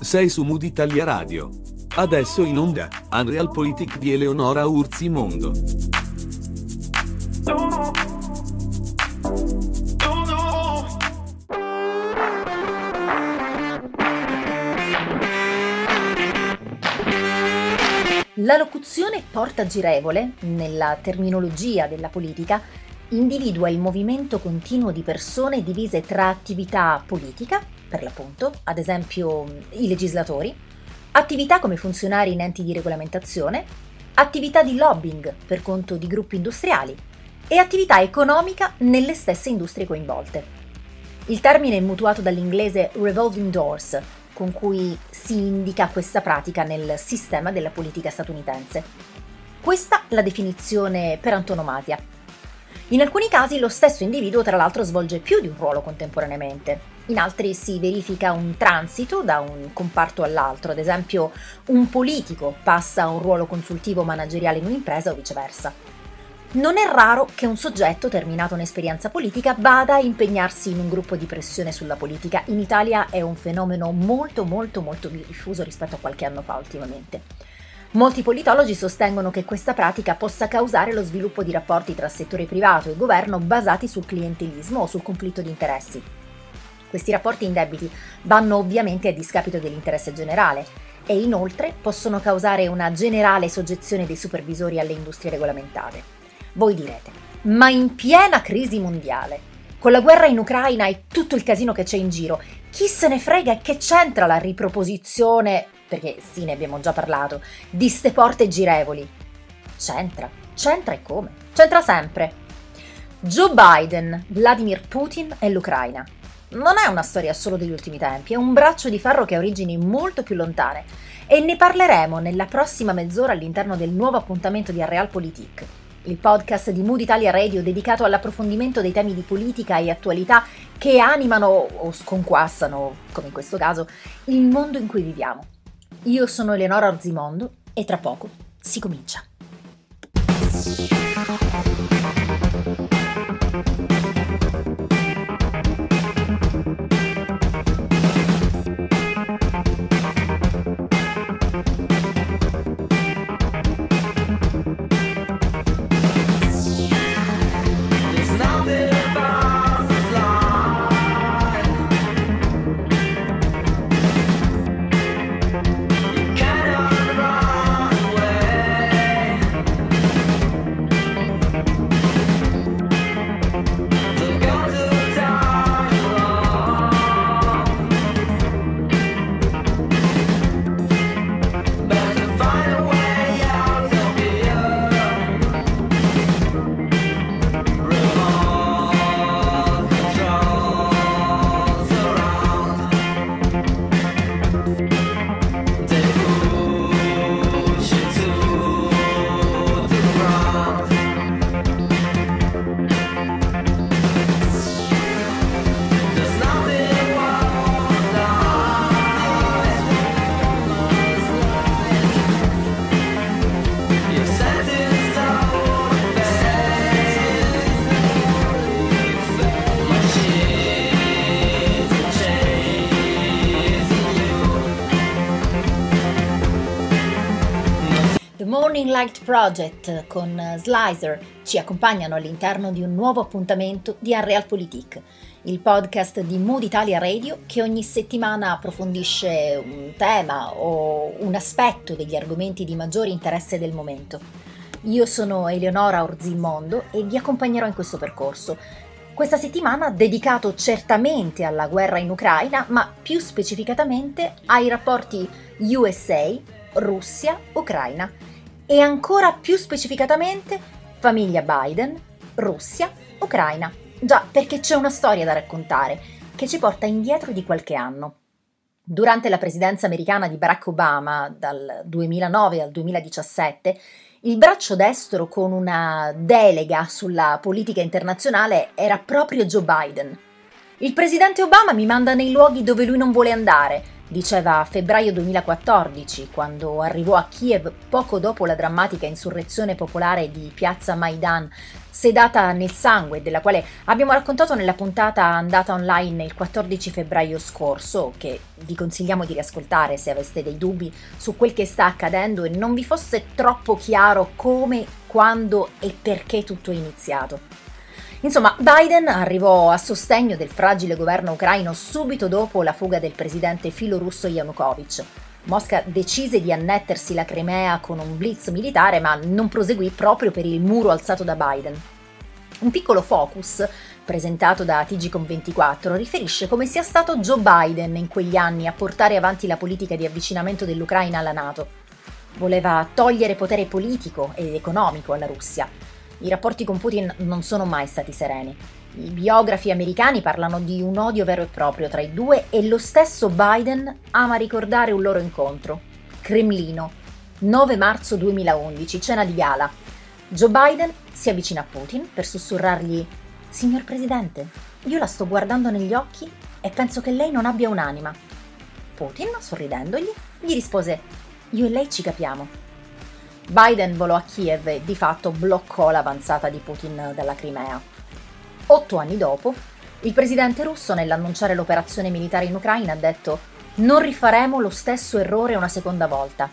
Sei su Mood Italia Radio. Adesso in onda, Unreal Politic di Eleonora Urzi Mondo. La locuzione porta girevole, nella terminologia della politica, individua il movimento continuo di persone divise tra attività politica, per l'appunto, ad esempio i legislatori, attività come funzionari in enti di regolamentazione, attività di lobbying per conto di gruppi industriali e attività economica nelle stesse industrie coinvolte. Il termine è mutuato dall'inglese revolving doors, con cui si indica questa pratica nel sistema della politica statunitense. Questa la definizione per antonomasia. In alcuni casi lo stesso individuo tra l'altro svolge più di un ruolo contemporaneamente, in altri si verifica un transito da un comparto all'altro, ad esempio un politico passa a un ruolo consultivo manageriale in un'impresa o viceversa. Non è raro che un soggetto, terminato un'esperienza politica, vada a impegnarsi in un gruppo di pressione sulla politica. In Italia è un fenomeno molto molto molto diffuso rispetto a qualche anno fa ultimamente. Molti politologi sostengono che questa pratica possa causare lo sviluppo di rapporti tra settore privato e governo basati sul clientelismo o sul conflitto di interessi. Questi rapporti indebiti vanno ovviamente a discapito dell'interesse generale e inoltre possono causare una generale soggezione dei supervisori alle industrie regolamentate. Voi direte, ma in piena crisi mondiale, con la guerra in Ucraina e tutto il casino che c'è in giro, chi se ne frega e che c'entra la riproposizione, perché sì ne abbiamo già parlato, di ste porte girevoli? C'entra, c'entra e come? C'entra sempre. Joe Biden, Vladimir Putin e l'Ucraina. Non è una storia solo degli ultimi tempi, è un braccio di ferro che ha origini molto più lontane e ne parleremo nella prossima mezz'ora all'interno del nuovo appuntamento di Realpolitik il podcast di Mood Italia Radio dedicato all'approfondimento dei temi di politica e attualità che animano o sconquassano, come in questo caso, il mondo in cui viviamo. Io sono Eleonora Orzimondo e tra poco si comincia. Project con Slicer ci accompagnano all'interno di un nuovo appuntamento di Unreal Politik, il podcast di Mood Italia Radio che ogni settimana approfondisce un tema o un aspetto degli argomenti di maggiore interesse del momento. Io sono Eleonora Orzimondo e vi accompagnerò in questo percorso. Questa settimana dedicato certamente alla guerra in Ucraina, ma più specificatamente ai rapporti USA, Russia, Ucraina e ancora più specificatamente famiglia Biden, Russia, Ucraina. Già, perché c'è una storia da raccontare che ci porta indietro di qualche anno. Durante la presidenza americana di Barack Obama dal 2009 al 2017, il braccio destro con una delega sulla politica internazionale era proprio Joe Biden. Il presidente Obama mi manda nei luoghi dove lui non vuole andare, diceva a febbraio 2014, quando arrivò a Kiev poco dopo la drammatica insurrezione popolare di piazza Maidan, sedata nel sangue, della quale abbiamo raccontato nella puntata andata online il 14 febbraio scorso, che vi consigliamo di riascoltare se aveste dei dubbi su quel che sta accadendo e non vi fosse troppo chiaro come, quando e perché tutto è iniziato. Insomma, Biden arrivò a sostegno del fragile governo ucraino subito dopo la fuga del presidente filorusso Yanukovych. Mosca decise di annettersi la Crimea con un blitz militare, ma non proseguì proprio per il muro alzato da Biden. Un piccolo focus, presentato da TGCOM24, riferisce come sia stato Joe Biden in quegli anni a portare avanti la politica di avvicinamento dell'Ucraina alla Nato. Voleva togliere potere politico ed economico alla Russia i rapporti con Putin non sono mai stati sereni. I biografi americani parlano di un odio vero e proprio tra i due e lo stesso Biden ama ricordare un loro incontro. Cremlino, 9 marzo 2011, cena di gala. Joe Biden si avvicina a Putin per sussurrargli Signor Presidente, io la sto guardando negli occhi e penso che lei non abbia un'anima. Putin, sorridendogli, gli rispose Io e lei ci capiamo. Biden volò a Kiev e di fatto bloccò l'avanzata di Putin dalla Crimea. Otto anni dopo, il presidente russo, nell'annunciare l'operazione militare in Ucraina, ha detto non rifaremo lo stesso errore una seconda volta,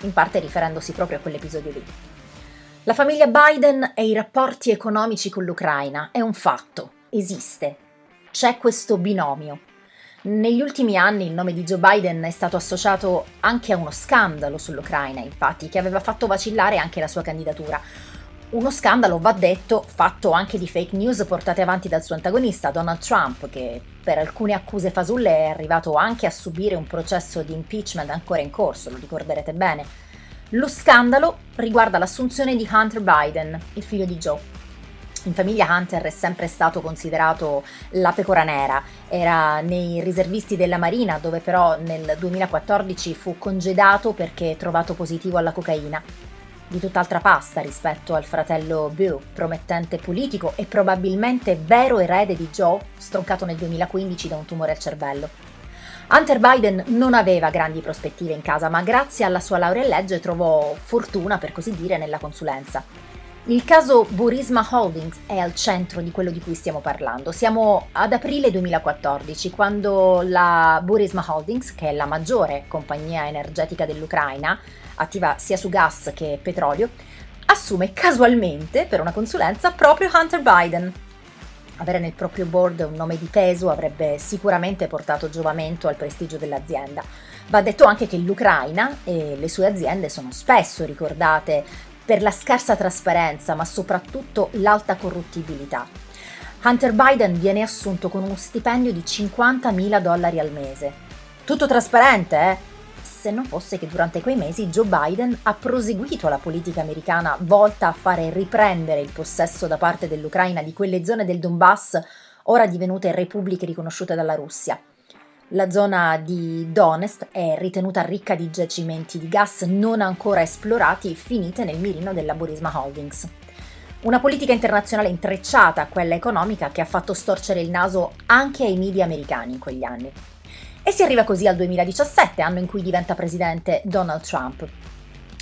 in parte riferendosi proprio a quell'episodio lì. La famiglia Biden e i rapporti economici con l'Ucraina è un fatto, esiste. C'è questo binomio. Negli ultimi anni il nome di Joe Biden è stato associato anche a uno scandalo sull'Ucraina, infatti, che aveva fatto vacillare anche la sua candidatura. Uno scandalo, va detto, fatto anche di fake news portate avanti dal suo antagonista, Donald Trump, che per alcune accuse fasulle è arrivato anche a subire un processo di impeachment ancora in corso, lo ricorderete bene. Lo scandalo riguarda l'assunzione di Hunter Biden, il figlio di Joe. In famiglia Hunter è sempre stato considerato la pecora nera, era nei riservisti della Marina dove però nel 2014 fu congedato perché trovato positivo alla cocaina. Di tutt'altra pasta rispetto al fratello Bill, promettente politico e probabilmente vero erede di Joe, stroncato nel 2015 da un tumore al cervello. Hunter Biden non aveva grandi prospettive in casa, ma grazie alla sua laurea in legge trovò fortuna, per così dire, nella consulenza. Il caso Burisma Holdings è al centro di quello di cui stiamo parlando. Siamo ad aprile 2014, quando la Burisma Holdings, che è la maggiore compagnia energetica dell'Ucraina, attiva sia su gas che petrolio, assume casualmente per una consulenza proprio Hunter Biden. Avere nel proprio board un nome di peso avrebbe sicuramente portato giovamento al prestigio dell'azienda. Va detto anche che l'Ucraina e le sue aziende sono spesso ricordate per la scarsa trasparenza, ma soprattutto l'alta corruttibilità. Hunter Biden viene assunto con uno stipendio di 50.000 dollari al mese. Tutto trasparente, eh? Se non fosse che durante quei mesi Joe Biden ha proseguito la politica americana volta a fare riprendere il possesso da parte dell'Ucraina di quelle zone del Donbass ora divenute repubbliche riconosciute dalla Russia. La zona di Donetsk è ritenuta ricca di giacimenti di gas non ancora esplorati finite nel mirino della Burisma Holdings. Una politica internazionale intrecciata a quella economica che ha fatto storcere il naso anche ai media americani in quegli anni. E si arriva così al 2017, anno in cui diventa presidente Donald Trump.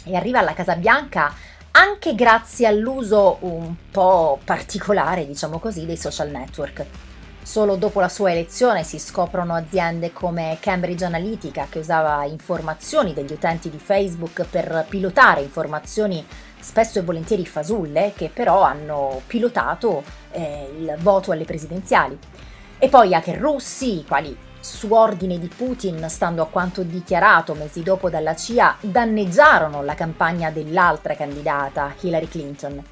E arriva alla Casa Bianca anche grazie all'uso un po' particolare, diciamo così, dei social network. Solo dopo la sua elezione si scoprono aziende come Cambridge Analytica che usava informazioni degli utenti di Facebook per pilotare informazioni spesso e volentieri fasulle che però hanno pilotato eh, il voto alle presidenziali. E poi hacker russi, i quali su ordine di Putin, stando a quanto dichiarato mesi dopo dalla CIA, danneggiarono la campagna dell'altra candidata, Hillary Clinton.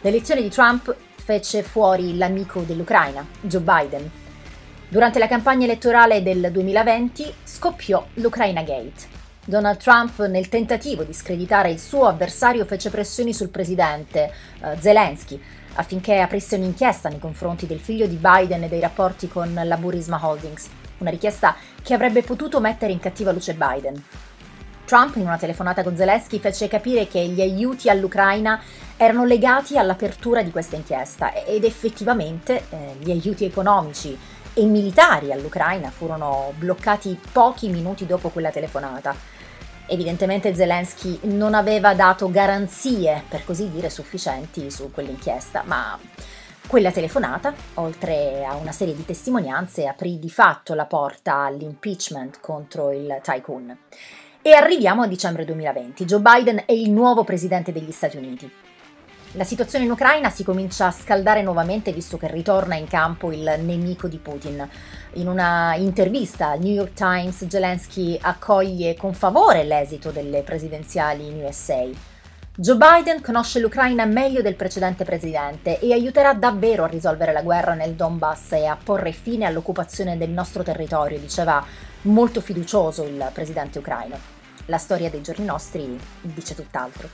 L'elezione di Trump fece fuori l'amico dell'Ucraina, Joe Biden. Durante la campagna elettorale del 2020 scoppiò l'Ucraina Gate. Donald Trump, nel tentativo di screditare il suo avversario, fece pressioni sul presidente uh, Zelensky affinché aprisse un'inchiesta nei confronti del figlio di Biden e dei rapporti con la Burisma Holdings, una richiesta che avrebbe potuto mettere in cattiva luce Biden. Trump, in una telefonata con Zelensky, fece capire che gli aiuti all'Ucraina erano legati all'apertura di questa inchiesta ed effettivamente eh, gli aiuti economici e militari all'Ucraina furono bloccati pochi minuti dopo quella telefonata. Evidentemente Zelensky non aveva dato garanzie, per così dire, sufficienti su quell'inchiesta, ma quella telefonata, oltre a una serie di testimonianze, aprì di fatto la porta all'impeachment contro il tycoon. E arriviamo a dicembre 2020. Joe Biden è il nuovo presidente degli Stati Uniti. La situazione in Ucraina si comincia a scaldare nuovamente visto che ritorna in campo il nemico di Putin. In una intervista al New York Times Zelensky accoglie con favore l'esito delle presidenziali in USA. Joe Biden conosce l'Ucraina meglio del precedente presidente e aiuterà davvero a risolvere la guerra nel Donbass e a porre fine all'occupazione del nostro territorio, diceva molto fiducioso il presidente ucraino. La storia dei giorni nostri dice tutt'altro.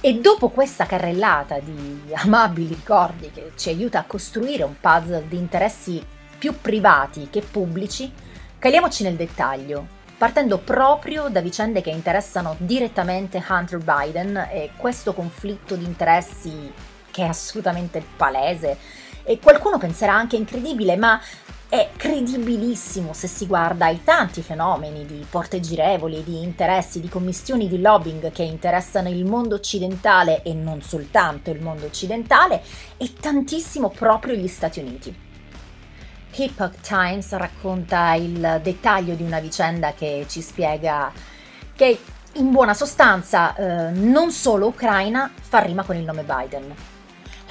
E dopo questa carrellata di amabili ricordi che ci aiuta a costruire un puzzle di interessi più privati che pubblici, caliamoci nel dettaglio, partendo proprio da vicende che interessano direttamente Hunter Biden e questo conflitto di interessi che è assolutamente palese e qualcuno penserà anche incredibile, ma è credibilissimo se si guarda ai tanti fenomeni di porte girevoli, di interessi, di commissioni di lobbying che interessano il mondo occidentale e non soltanto il mondo occidentale e tantissimo proprio gli Stati Uniti. Epoch Times racconta il dettaglio di una vicenda che ci spiega che in buona sostanza eh, non solo Ucraina fa rima con il nome Biden.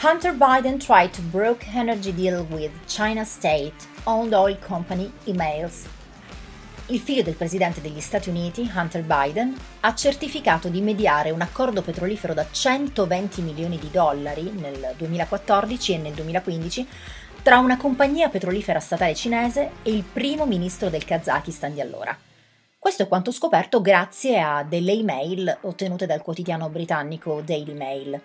Hunter Biden tried to broke energy deal with China State Owned Oil Company emails. Il figlio del presidente degli Stati Uniti, Hunter Biden, ha certificato di mediare un accordo petrolifero da 120 milioni di dollari nel 2014 e nel 2015 tra una compagnia petrolifera statale cinese e il primo ministro del Kazakistan di allora. Questo è quanto scoperto grazie a delle email ottenute dal quotidiano britannico Daily Mail.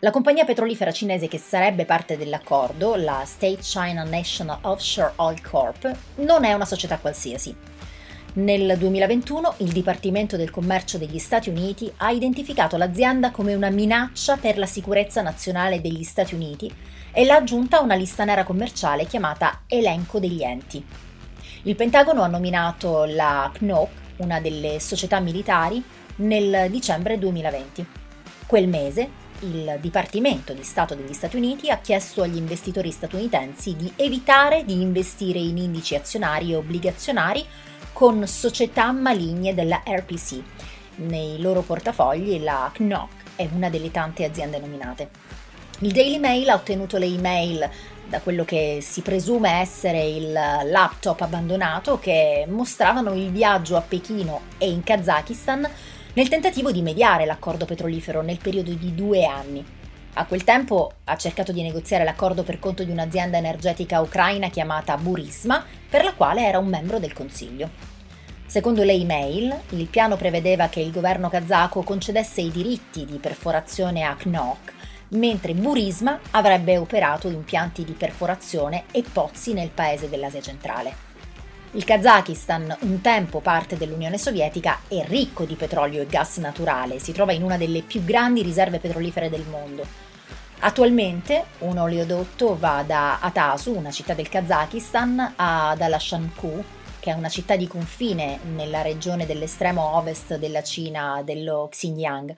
La compagnia petrolifera cinese che sarebbe parte dell'accordo, la State China National Offshore Oil Corp, non è una società qualsiasi. Nel 2021 il Dipartimento del Commercio degli Stati Uniti ha identificato l'azienda come una minaccia per la sicurezza nazionale degli Stati Uniti e l'ha aggiunta a una lista nera commerciale chiamata Elenco degli enti. Il Pentagono ha nominato la PNOC, una delle società militari, nel dicembre 2020. Quel mese il Dipartimento di Stato degli Stati Uniti ha chiesto agli investitori statunitensi di evitare di investire in indici azionari e obbligazionari con società maligne della RPC. Nei loro portafogli la KNOC è una delle tante aziende nominate. Il Daily Mail ha ottenuto le email da quello che si presume essere il laptop abbandonato che mostravano il viaggio a Pechino e in Kazakistan nel tentativo di mediare l'accordo petrolifero nel periodo di due anni. A quel tempo ha cercato di negoziare l'accordo per conto di un'azienda energetica ucraina chiamata Burisma, per la quale era un membro del Consiglio. Secondo le email, il piano prevedeva che il governo kazako concedesse i diritti di perforazione a KNOK, mentre Burisma avrebbe operato impianti di perforazione e pozzi nel paese dell'Asia centrale. Il Kazakistan, un tempo parte dell'Unione Sovietica, è ricco di petrolio e gas naturale, si trova in una delle più grandi riserve petrolifere del mondo. Attualmente un oleodotto va da Atasu, una città del Kazakistan, ad Alashankou, che è una città di confine nella regione dell'estremo ovest della Cina, dello Xinjiang.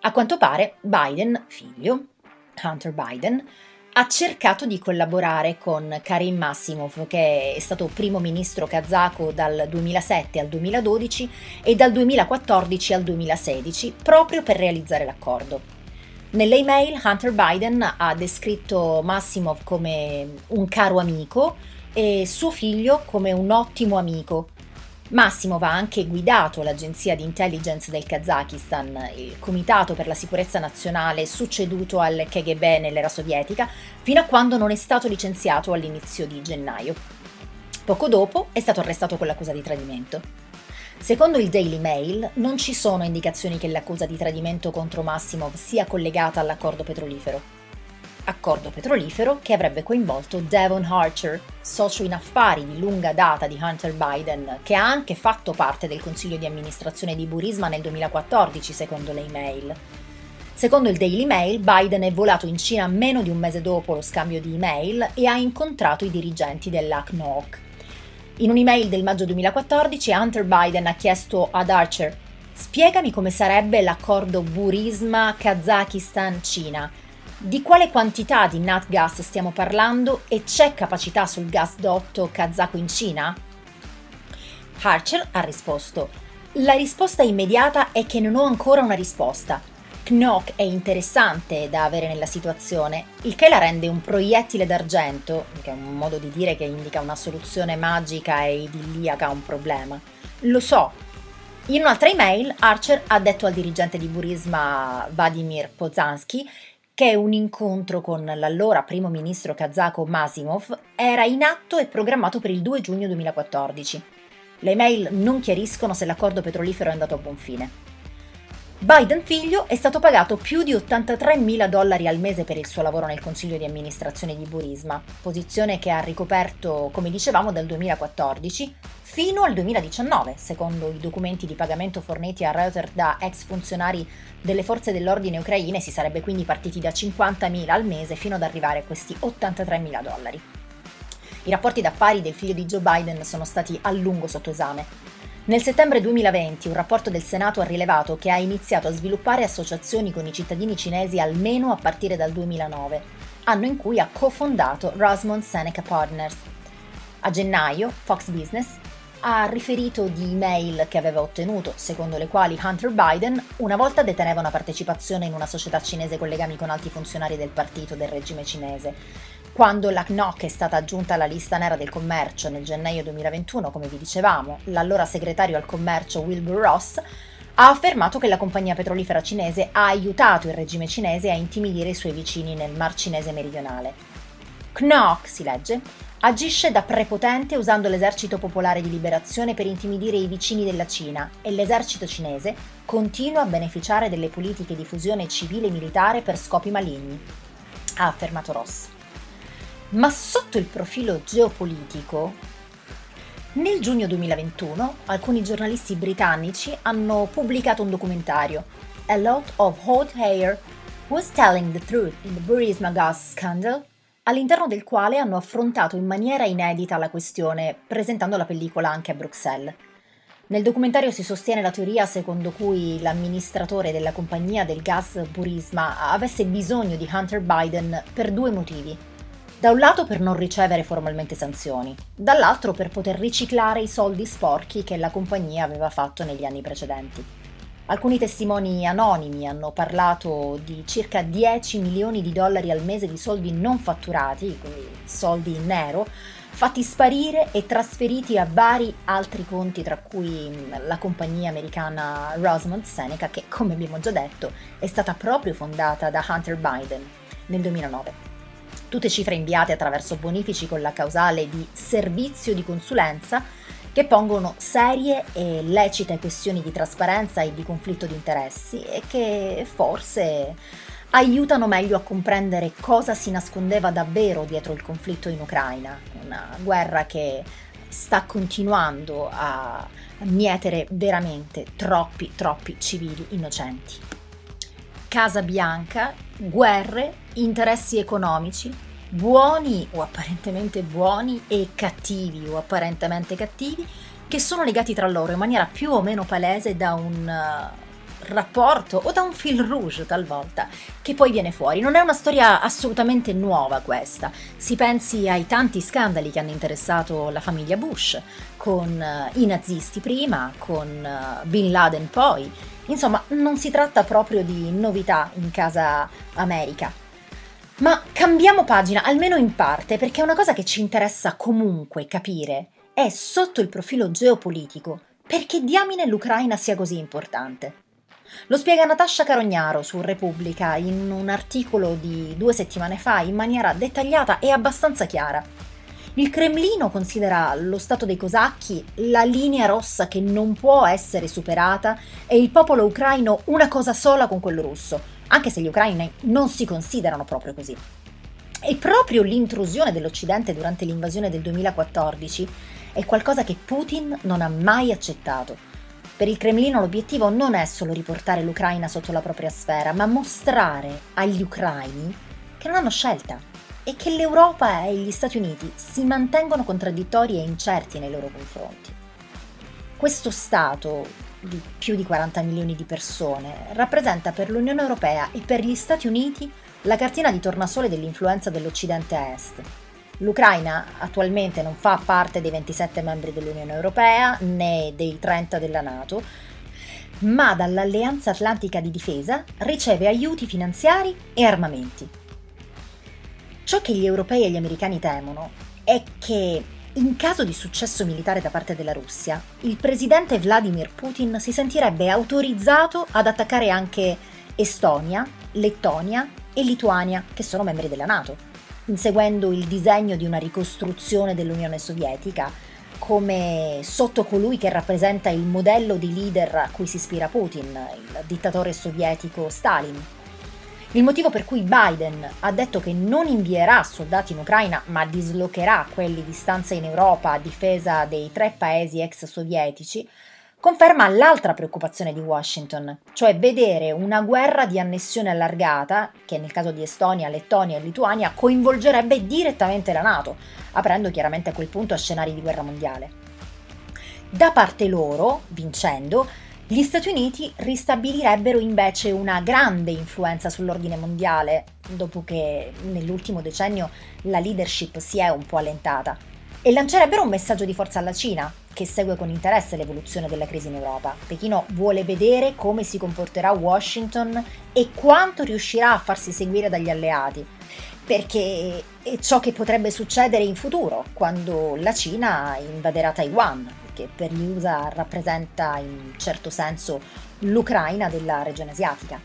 A quanto pare Biden, figlio, Hunter Biden, ha cercato di collaborare con Karim Massimov, che è stato primo ministro kazako dal 2007 al 2012 e dal 2014 al 2016, proprio per realizzare l'accordo. Nelle email Hunter Biden ha descritto Massimov come un caro amico e suo figlio come un ottimo amico, Massimo va anche guidato l'agenzia di intelligence del Kazakistan, il Comitato per la Sicurezza Nazionale succeduto al KGB nell'era sovietica, fino a quando non è stato licenziato all'inizio di gennaio. Poco dopo è stato arrestato con l'accusa di tradimento. Secondo il Daily Mail non ci sono indicazioni che l'accusa di tradimento contro Massimov sia collegata all'accordo petrolifero accordo petrolifero che avrebbe coinvolto Devon Archer, socio in affari di lunga data di Hunter Biden, che ha anche fatto parte del consiglio di amministrazione di Burisma nel 2014, secondo le email. Secondo il Daily Mail, Biden è volato in Cina meno di un mese dopo lo scambio di email e ha incontrato i dirigenti dell'ACNOC. In un'email del maggio 2014 Hunter Biden ha chiesto ad Archer Spiegami come sarebbe l'accordo Burisma-Kazakistan-Cina. Di quale quantità di nat gas stiamo parlando e c'è capacità sul gasdotto kazako in Cina? Archer ha risposto La risposta immediata è che non ho ancora una risposta. Knock è interessante da avere nella situazione, il che la rende un proiettile d'argento, che è un modo di dire che indica una soluzione magica e idilliaca a un problema. Lo so. In un'altra email, Archer ha detto al dirigente di Burisma Vladimir Pozansky che un incontro con l'allora primo ministro kazako Masimov era in atto e programmato per il 2 giugno 2014. Le email non chiariscono se l'accordo petrolifero è andato a buon fine. Biden figlio è stato pagato più di 83 mila dollari al mese per il suo lavoro nel consiglio di amministrazione di Burisma, posizione che ha ricoperto, come dicevamo, dal 2014 fino al 2019, secondo i documenti di pagamento forniti a Reuters da ex funzionari delle forze dell'ordine ucraine, si sarebbe quindi partiti da 50 mila al mese fino ad arrivare a questi 83 mila dollari. I rapporti d'affari del figlio di Joe Biden sono stati a lungo sotto esame. Nel settembre 2020 un rapporto del Senato ha rilevato che ha iniziato a sviluppare associazioni con i cittadini cinesi almeno a partire dal 2009, anno in cui ha cofondato Rosemont Seneca Partners. A gennaio, Fox Business ha riferito di email che aveva ottenuto, secondo le quali Hunter Biden una volta deteneva una partecipazione in una società cinese con legami con alti funzionari del partito del regime cinese quando la CNOC è stata aggiunta alla lista nera del commercio nel gennaio 2021, come vi dicevamo, l'allora segretario al commercio Wilbur Ross ha affermato che la compagnia petrolifera cinese ha aiutato il regime cinese a intimidire i suoi vicini nel Mar Cinese meridionale. CNOC, si legge, agisce da prepotente usando l'esercito popolare di liberazione per intimidire i vicini della Cina e l'esercito cinese continua a beneficiare delle politiche di fusione civile e militare per scopi maligni, ha affermato Ross. Ma sotto il profilo geopolitico, nel giugno 2021 alcuni giornalisti britannici hanno pubblicato un documentario, A Lot of Hot Hair Was Telling the Truth in the Burisma Gas Scandal, all'interno del quale hanno affrontato in maniera inedita la questione, presentando la pellicola anche a Bruxelles. Nel documentario si sostiene la teoria secondo cui l'amministratore della compagnia del gas Burisma avesse bisogno di Hunter Biden per due motivi. Da un lato per non ricevere formalmente sanzioni, dall'altro per poter riciclare i soldi sporchi che la compagnia aveva fatto negli anni precedenti. Alcuni testimoni anonimi hanno parlato di circa 10 milioni di dollari al mese di soldi non fatturati, quindi soldi in nero, fatti sparire e trasferiti a vari altri conti, tra cui la compagnia americana Rosemont Seneca, che, come abbiamo già detto, è stata proprio fondata da Hunter Biden nel 2009 tutte cifre inviate attraverso bonifici con la causale di servizio di consulenza che pongono serie e lecite questioni di trasparenza e di conflitto di interessi e che forse aiutano meglio a comprendere cosa si nascondeva davvero dietro il conflitto in Ucraina, una guerra che sta continuando a mietere veramente troppi, troppi civili innocenti. Casa Bianca, guerre, interessi economici, buoni o apparentemente buoni e cattivi o apparentemente cattivi, che sono legati tra loro in maniera più o meno palese da un uh, rapporto o da un fil rouge talvolta che poi viene fuori. Non è una storia assolutamente nuova questa. Si pensi ai tanti scandali che hanno interessato la famiglia Bush, con uh, i nazisti prima, con uh, Bin Laden poi Insomma, non si tratta proprio di novità in casa America. Ma cambiamo pagina, almeno in parte, perché una cosa che ci interessa comunque capire è sotto il profilo geopolitico perché diamine l'Ucraina sia così importante. Lo spiega Natascia Carognaro su Repubblica in un articolo di due settimane fa in maniera dettagliata e abbastanza chiara. Il Cremlino considera lo Stato dei cosacchi la linea rossa che non può essere superata e il popolo ucraino una cosa sola con quello russo, anche se gli ucraini non si considerano proprio così. E proprio l'intrusione dell'Occidente durante l'invasione del 2014 è qualcosa che Putin non ha mai accettato. Per il Cremlino l'obiettivo non è solo riportare l'Ucraina sotto la propria sfera, ma mostrare agli ucraini che non hanno scelta e che l'Europa e gli Stati Uniti si mantengono contraddittori e incerti nei loro confronti. Questo Stato di più di 40 milioni di persone rappresenta per l'Unione Europea e per gli Stati Uniti la cartina di tornasole dell'influenza dell'Occidente a est L'Ucraina attualmente non fa parte dei 27 membri dell'Unione Europea né dei 30 della Nato, ma dall'Alleanza Atlantica di Difesa riceve aiuti finanziari e armamenti. Ciò che gli europei e gli americani temono è che in caso di successo militare da parte della Russia, il presidente Vladimir Putin si sentirebbe autorizzato ad attaccare anche Estonia, Lettonia e Lituania, che sono membri della Nato inseguendo il disegno di una ricostruzione dell'Unione Sovietica, come sotto colui che rappresenta il modello di leader a cui si ispira Putin, il dittatore sovietico Stalin. Il motivo per cui Biden ha detto che non invierà soldati in Ucraina, ma dislocherà quelli di stanza in Europa a difesa dei tre paesi ex sovietici, conferma l'altra preoccupazione di Washington, cioè vedere una guerra di annessione allargata, che nel caso di Estonia, Lettonia e Lituania coinvolgerebbe direttamente la Nato, aprendo chiaramente a quel punto a scenari di guerra mondiale. Da parte loro, vincendo, gli Stati Uniti ristabilirebbero invece una grande influenza sull'ordine mondiale, dopo che nell'ultimo decennio la leadership si è un po' allentata, e lancerebbero un messaggio di forza alla Cina, che segue con interesse l'evoluzione della crisi in Europa. Pechino vuole vedere come si comporterà Washington e quanto riuscirà a farsi seguire dagli alleati, perché è ciò che potrebbe succedere in futuro, quando la Cina invaderà Taiwan, che per gli USA rappresenta in certo senso l'Ucraina della regione asiatica.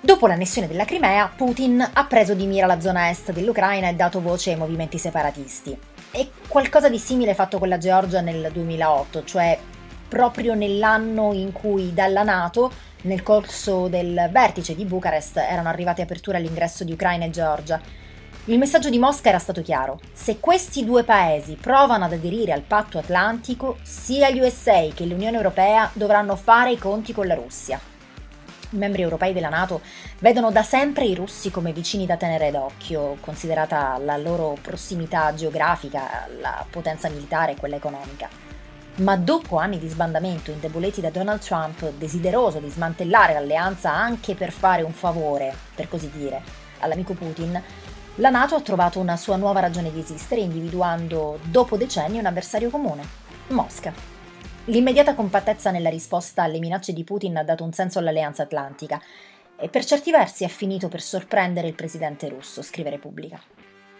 Dopo l'annessione della Crimea, Putin ha preso di mira la zona est dell'Ucraina e dato voce ai movimenti separatisti. È qualcosa di simile fatto con la Georgia nel 2008, cioè proprio nell'anno in cui dalla Nato, nel corso del vertice di Bucarest, erano arrivate aperture all'ingresso di Ucraina e Georgia. Il messaggio di Mosca era stato chiaro. Se questi due paesi provano ad aderire al patto atlantico, sia gli USA che l'Unione Europea dovranno fare i conti con la Russia i membri europei della Nato vedono da sempre i russi come vicini da tenere d'occhio, considerata la loro prossimità geografica, la potenza militare e quella economica. Ma dopo anni di sbandamento indeboliti da Donald Trump, desideroso di smantellare l'alleanza anche per fare un favore, per così dire, all'amico Putin, la Nato ha trovato una sua nuova ragione di esistere individuando dopo decenni un avversario comune, Mosca. L'immediata compattezza nella risposta alle minacce di Putin ha dato un senso all'alleanza atlantica e per certi versi ha finito per sorprendere il presidente russo, scrive Repubblica.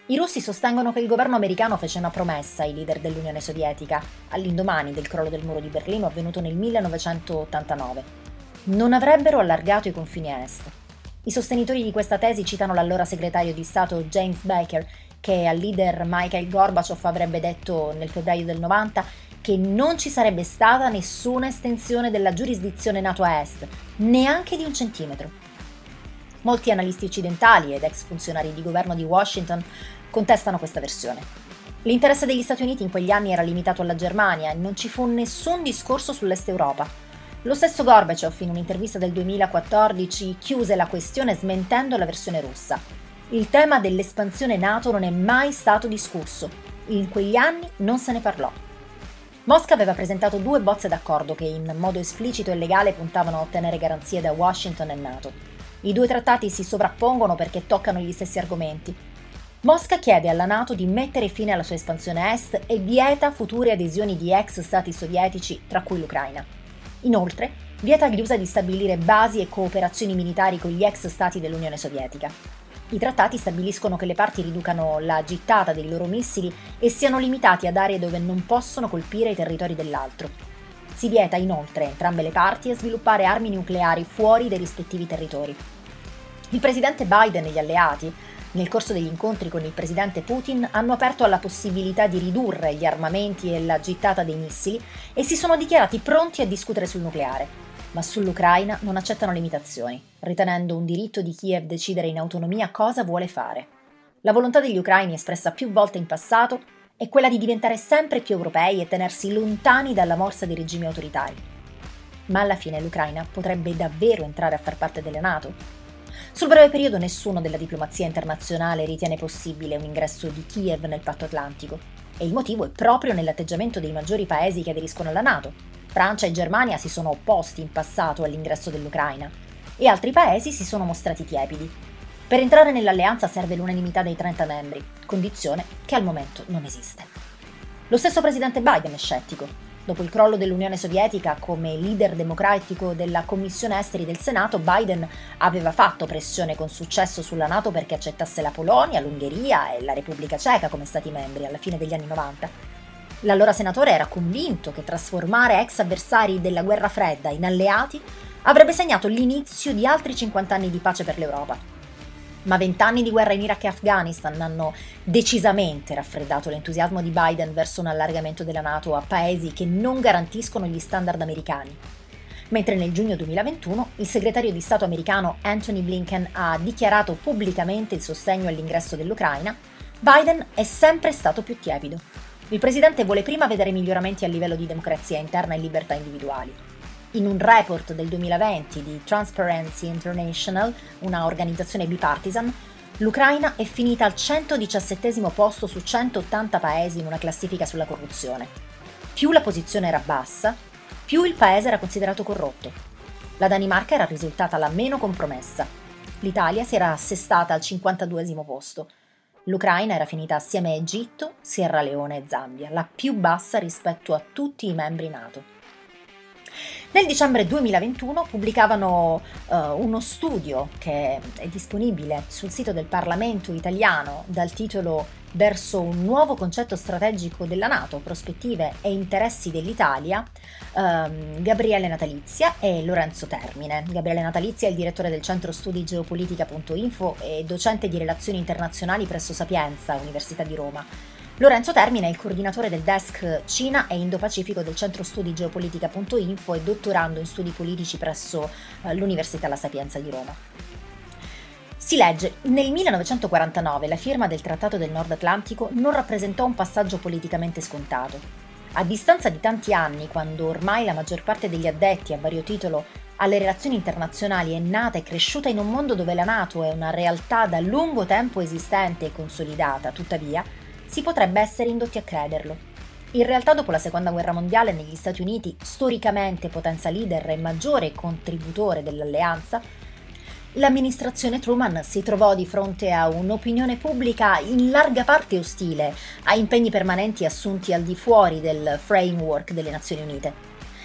I russi sostengono che il governo americano fece una promessa ai leader dell'Unione Sovietica all'indomani del crollo del muro di Berlino avvenuto nel 1989. Non avrebbero allargato i confini a est. I sostenitori di questa tesi citano l'allora segretario di Stato James Baker, che al leader Mikhail Gorbachev avrebbe detto nel febbraio del 90 che non ci sarebbe stata nessuna estensione della giurisdizione NATO a est, neanche di un centimetro. Molti analisti occidentali ed ex funzionari di governo di Washington contestano questa versione. L'interesse degli Stati Uniti in quegli anni era limitato alla Germania e non ci fu nessun discorso sull'Est Europa. Lo stesso Gorbachev in un'intervista del 2014 chiuse la questione smentendo la versione russa. Il tema dell'espansione NATO non è mai stato discusso. In quegli anni non se ne parlò. Mosca aveva presentato due bozze d'accordo che in modo esplicito e legale puntavano a ottenere garanzie da Washington e NATO. I due trattati si sovrappongono perché toccano gli stessi argomenti. Mosca chiede alla NATO di mettere fine alla sua espansione est e vieta future adesioni di ex stati sovietici, tra cui l'Ucraina. Inoltre, vieta agli USA di stabilire basi e cooperazioni militari con gli ex stati dell'Unione Sovietica. I trattati stabiliscono che le parti riducano la gittata dei loro missili e siano limitati ad aree dove non possono colpire i territori dell'altro. Si vieta inoltre a entrambe le parti a sviluppare armi nucleari fuori dai rispettivi territori. Il presidente Biden e gli alleati, nel corso degli incontri con il presidente Putin, hanno aperto alla possibilità di ridurre gli armamenti e la gittata dei missili e si sono dichiarati pronti a discutere sul nucleare ma sull'Ucraina non accettano limitazioni, ritenendo un diritto di Kiev decidere in autonomia cosa vuole fare. La volontà degli ucraini espressa più volte in passato è quella di diventare sempre più europei e tenersi lontani dalla morsa dei regimi autoritari. ma alla fine l'Ucraina potrebbe davvero entrare a far parte della Nato? Sul breve periodo nessuno della diplomazia internazionale ritiene possibile un ingresso di Kiev nel patto atlantico e il motivo è proprio nell'atteggiamento dei maggiori paesi che aderiscono alla Nato. Francia e Germania si sono opposti in passato all'ingresso dell'Ucraina e altri paesi si sono mostrati tiepidi. Per entrare nell'alleanza serve l'unanimità dei 30 membri, condizione che al momento non esiste. Lo stesso presidente Biden è scettico Dopo il crollo dell'Unione Sovietica come leader democratico della Commissione Esteri del Senato, Biden aveva fatto pressione con successo sulla Nato perché accettasse la Polonia, l'Ungheria e la Repubblica Ceca come Stati membri alla fine degli anni 90. L'allora senatore era convinto che trasformare ex avversari della guerra fredda in alleati avrebbe segnato l'inizio di altri 50 anni di pace per l'Europa ma vent'anni di guerra in Iraq e Afghanistan hanno decisamente raffreddato l'entusiasmo di Biden verso un allargamento della Nato a paesi che non garantiscono gli standard americani. Mentre nel giugno 2021 il segretario di Stato americano Anthony Blinken ha dichiarato pubblicamente il sostegno all'ingresso dell'Ucraina, Biden è sempre stato più tiepido. Il presidente vuole prima vedere miglioramenti a livello di democrazia interna e libertà individuali in un report del 2020 di Transparency International, una organizzazione bipartisan, l'Ucraina è finita al 117 posto su 180 paesi in una classifica sulla corruzione. Più la posizione era bassa, più il paese era considerato corrotto. La Danimarca era risultata la meno compromessa. L'Italia si era assestata al 52 posto. L'Ucraina era finita assieme a Egitto, Sierra Leone e Zambia, la più bassa rispetto a tutti i membri NATO. Nel dicembre 2021 pubblicavano uh, uno studio che è disponibile sul sito del Parlamento italiano dal titolo Verso un nuovo concetto strategico della Nato, prospettive e interessi dell'Italia, um, Gabriele Natalizia e Lorenzo Termine. Gabriele Natalizia è il direttore del centro studi geopolitica.info e docente di relazioni internazionali presso Sapienza, Università di Roma. Lorenzo Termine è il coordinatore del desk Cina e Indo-Pacifico del centro studi geopolitica.info e dottorando in studi politici presso eh, l'Università La Sapienza di Roma. Si legge, nel 1949 la firma del Trattato del Nord Atlantico non rappresentò un passaggio politicamente scontato. A distanza di tanti anni, quando ormai la maggior parte degli addetti a vario titolo alle relazioni internazionali è nata e cresciuta in un mondo dove la Nato è una realtà da lungo tempo esistente e consolidata, tuttavia, si potrebbe essere indotti a crederlo. In realtà dopo la seconda guerra mondiale negli Stati Uniti, storicamente potenza leader e maggiore contributore dell'alleanza, l'amministrazione Truman si trovò di fronte a un'opinione pubblica in larga parte ostile a impegni permanenti assunti al di fuori del framework delle Nazioni Unite.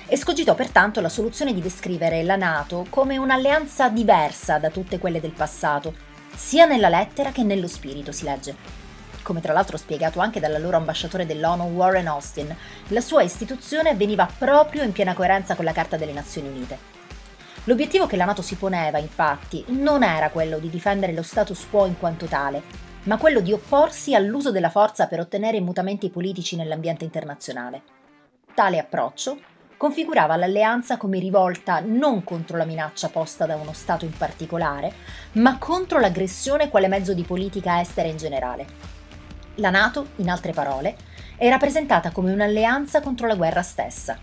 Escogitò pertanto la soluzione di descrivere la Nato come un'alleanza diversa da tutte quelle del passato, sia nella lettera che nello spirito, si legge come tra l'altro spiegato anche dall'allora ambasciatore dell'ONU Warren Austin, la sua istituzione veniva proprio in piena coerenza con la Carta delle Nazioni Unite. L'obiettivo che la Nato si poneva, infatti, non era quello di difendere lo status quo in quanto tale, ma quello di opporsi all'uso della forza per ottenere mutamenti politici nell'ambiente internazionale. Tale approccio configurava l'alleanza come rivolta non contro la minaccia posta da uno Stato in particolare, ma contro l'aggressione quale mezzo di politica estera in generale. La Nato, in altre parole, è rappresentata come un'alleanza contro la guerra stessa.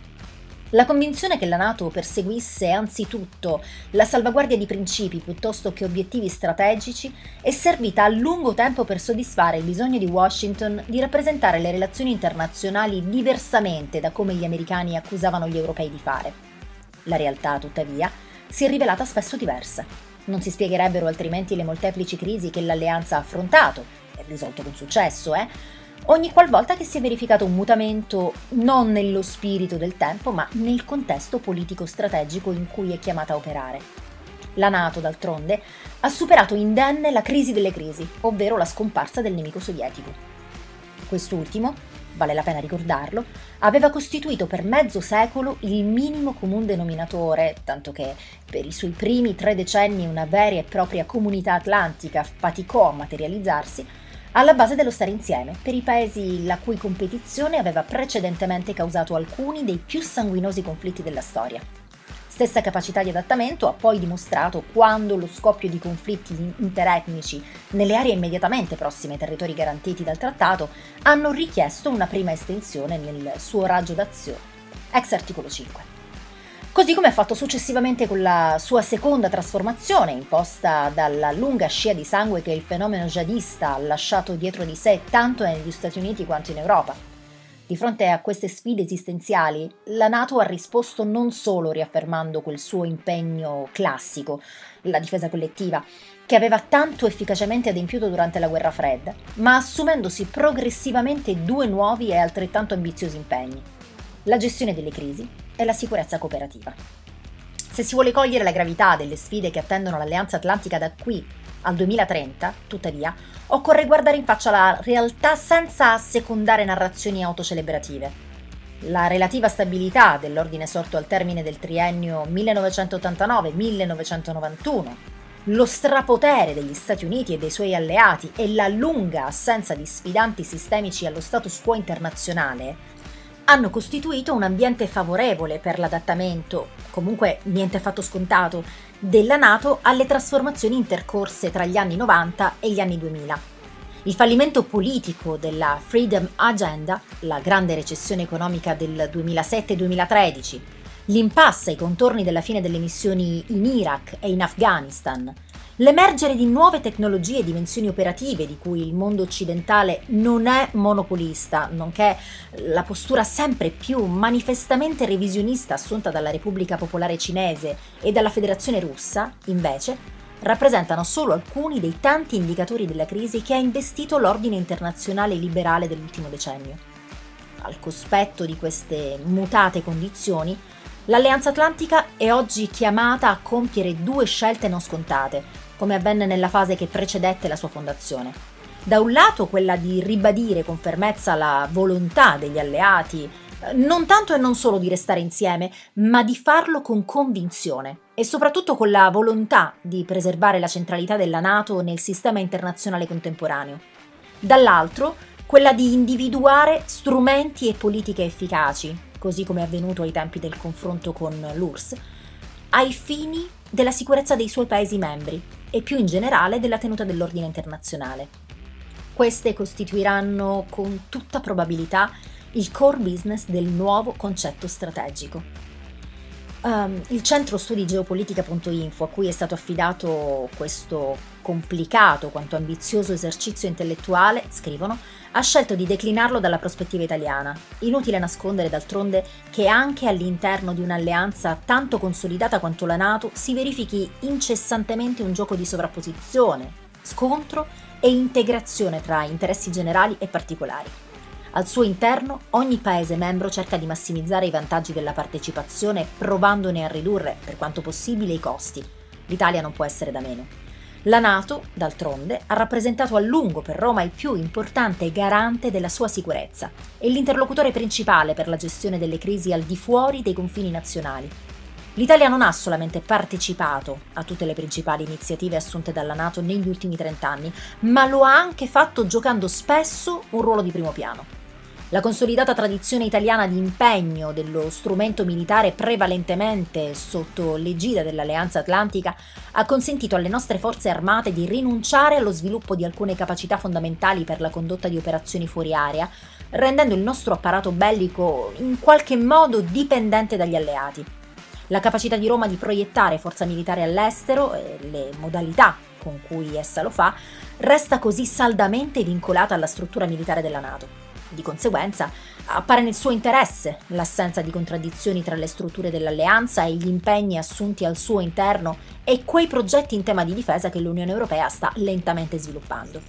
La convinzione che la Nato perseguisse anzitutto la salvaguardia di principi piuttosto che obiettivi strategici è servita a lungo tempo per soddisfare il bisogno di Washington di rappresentare le relazioni internazionali diversamente da come gli americani accusavano gli europei di fare. La realtà, tuttavia, si è rivelata spesso diversa. Non si spiegherebbero altrimenti le molteplici crisi che l'alleanza ha affrontato, risolto con successo, eh, ogni qualvolta che si è verificato un mutamento non nello spirito del tempo, ma nel contesto politico-strategico in cui è chiamata a operare. La Nato, d'altronde, ha superato indenne la crisi delle crisi, ovvero la scomparsa del nemico sovietico. Quest'ultimo, vale la pena ricordarlo, aveva costituito per mezzo secolo il minimo comune denominatore, tanto che per i suoi primi tre decenni una vera e propria comunità atlantica faticò a materializzarsi, alla base dello stare insieme, per i paesi la cui competizione aveva precedentemente causato alcuni dei più sanguinosi conflitti della storia. Stessa capacità di adattamento ha poi dimostrato quando lo scoppio di conflitti interetnici nelle aree immediatamente prossime ai territori garantiti dal trattato hanno richiesto una prima estensione nel suo raggio d'azione, ex articolo 5. Così come ha fatto successivamente con la sua seconda trasformazione, imposta dalla lunga scia di sangue che il fenomeno jihadista ha lasciato dietro di sé tanto negli Stati Uniti quanto in Europa. Di fronte a queste sfide esistenziali, la Nato ha risposto non solo riaffermando quel suo impegno classico, la difesa collettiva, che aveva tanto efficacemente adempiuto durante la guerra fredda, ma assumendosi progressivamente due nuovi e altrettanto ambiziosi impegni, la gestione delle crisi e la sicurezza cooperativa. Se si vuole cogliere la gravità delle sfide che attendono l'Alleanza Atlantica da qui al 2030, tuttavia, occorre guardare in faccia la realtà senza assecondare narrazioni autocelebrative. La relativa stabilità dell'ordine sorto al termine del triennio 1989-1991, lo strapotere degli Stati Uniti e dei suoi alleati e la lunga assenza di sfidanti sistemici allo status quo internazionale hanno costituito un ambiente favorevole per l'adattamento, comunque niente affatto scontato, della Nato alle trasformazioni intercorse tra gli anni 90 e gli anni 2000. Il fallimento politico della Freedom Agenda, la grande recessione economica del 2007-2013, l'impasse ai contorni della fine delle missioni in Iraq e in Afghanistan, L'emergere di nuove tecnologie e dimensioni operative di cui il mondo occidentale non è monopolista, nonché la postura sempre più manifestamente revisionista assunta dalla Repubblica Popolare Cinese e dalla Federazione Russa, invece, rappresentano solo alcuni dei tanti indicatori della crisi che ha investito l'ordine internazionale liberale dell'ultimo decennio. Al cospetto di queste mutate condizioni, l'Alleanza Atlantica è oggi chiamata a compiere due scelte non scontate, come avvenne nella fase che precedette la sua fondazione. Da un lato quella di ribadire con fermezza la volontà degli alleati, eh, non tanto e non solo di restare insieme, ma di farlo con convinzione e soprattutto con la volontà di preservare la centralità della Nato nel sistema internazionale contemporaneo. Dall'altro, quella di individuare strumenti e politiche efficaci, così come è avvenuto ai tempi del confronto con l'URSS, ai fini della sicurezza dei suoi Paesi membri e più in generale della tenuta dell'ordine internazionale. Queste costituiranno con tutta probabilità il core business del nuovo concetto strategico. Um, il centro studi geopolitica.info, a cui è stato affidato questo complicato quanto ambizioso esercizio intellettuale, scrivono, ha scelto di declinarlo dalla prospettiva italiana. Inutile nascondere d'altronde che anche all'interno di un'alleanza tanto consolidata quanto la Nato si verifichi incessantemente un gioco di sovrapposizione, scontro e integrazione tra interessi generali e particolari. Al suo interno ogni Paese membro cerca di massimizzare i vantaggi della partecipazione provandone a ridurre, per quanto possibile, i costi. L'Italia non può essere da meno. La Nato, d'altronde, ha rappresentato a lungo per Roma il più importante garante della sua sicurezza e l'interlocutore principale per la gestione delle crisi al di fuori dei confini nazionali. L'Italia non ha solamente partecipato a tutte le principali iniziative assunte dalla Nato negli ultimi trent'anni, ma lo ha anche fatto giocando spesso un ruolo di primo piano. La consolidata tradizione italiana di impegno dello strumento militare prevalentemente sotto l'egida dell'Alleanza Atlantica ha consentito alle nostre forze armate di rinunciare allo sviluppo di alcune capacità fondamentali per la condotta di operazioni fuori area, rendendo il nostro apparato bellico in qualche modo dipendente dagli alleati. La capacità di Roma di proiettare forza militare all'estero e le modalità con cui essa lo fa resta così saldamente vincolata alla struttura militare della Nato. Di conseguenza, appare nel suo interesse l'assenza di contraddizioni tra le strutture dell'alleanza e gli impegni assunti al suo interno e quei progetti in tema di difesa che l'Unione Europea sta lentamente sviluppando.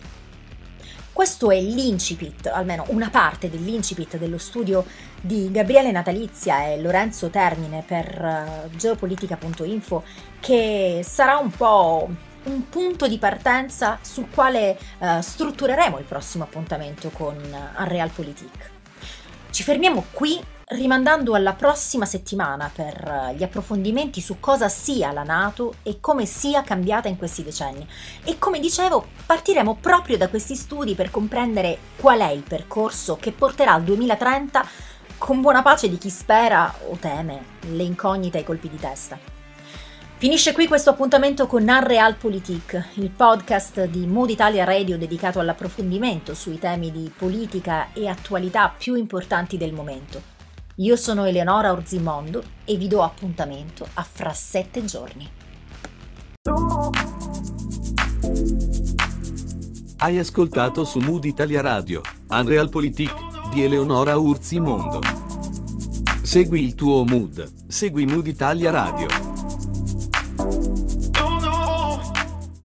Questo è l'incipit, almeno una parte dell'incipit dello studio di Gabriele Natalizia e Lorenzo Termine per uh, geopolitica.info che sarà un po' un punto di partenza sul quale uh, struttureremo il prossimo appuntamento con uh, Unrealpolitik. Ci fermiamo qui rimandando alla prossima settimana per uh, gli approfondimenti su cosa sia la Nato e come sia cambiata in questi decenni. E come dicevo, partiremo proprio da questi studi per comprendere qual è il percorso che porterà al 2030 con buona pace di chi spera o teme le incognite e i colpi di testa. Finisce qui questo appuntamento con Unrealpolitik, il podcast di Mood Italia Radio dedicato all'approfondimento sui temi di politica e attualità più importanti del momento. Io sono Eleonora Orzimondo e vi do appuntamento a fra sette giorni. Hai ascoltato su Mood Italia Radio, Unrealpolitik di Eleonora Urzimondo. Segui il tuo mood, segui Mood Italia Radio.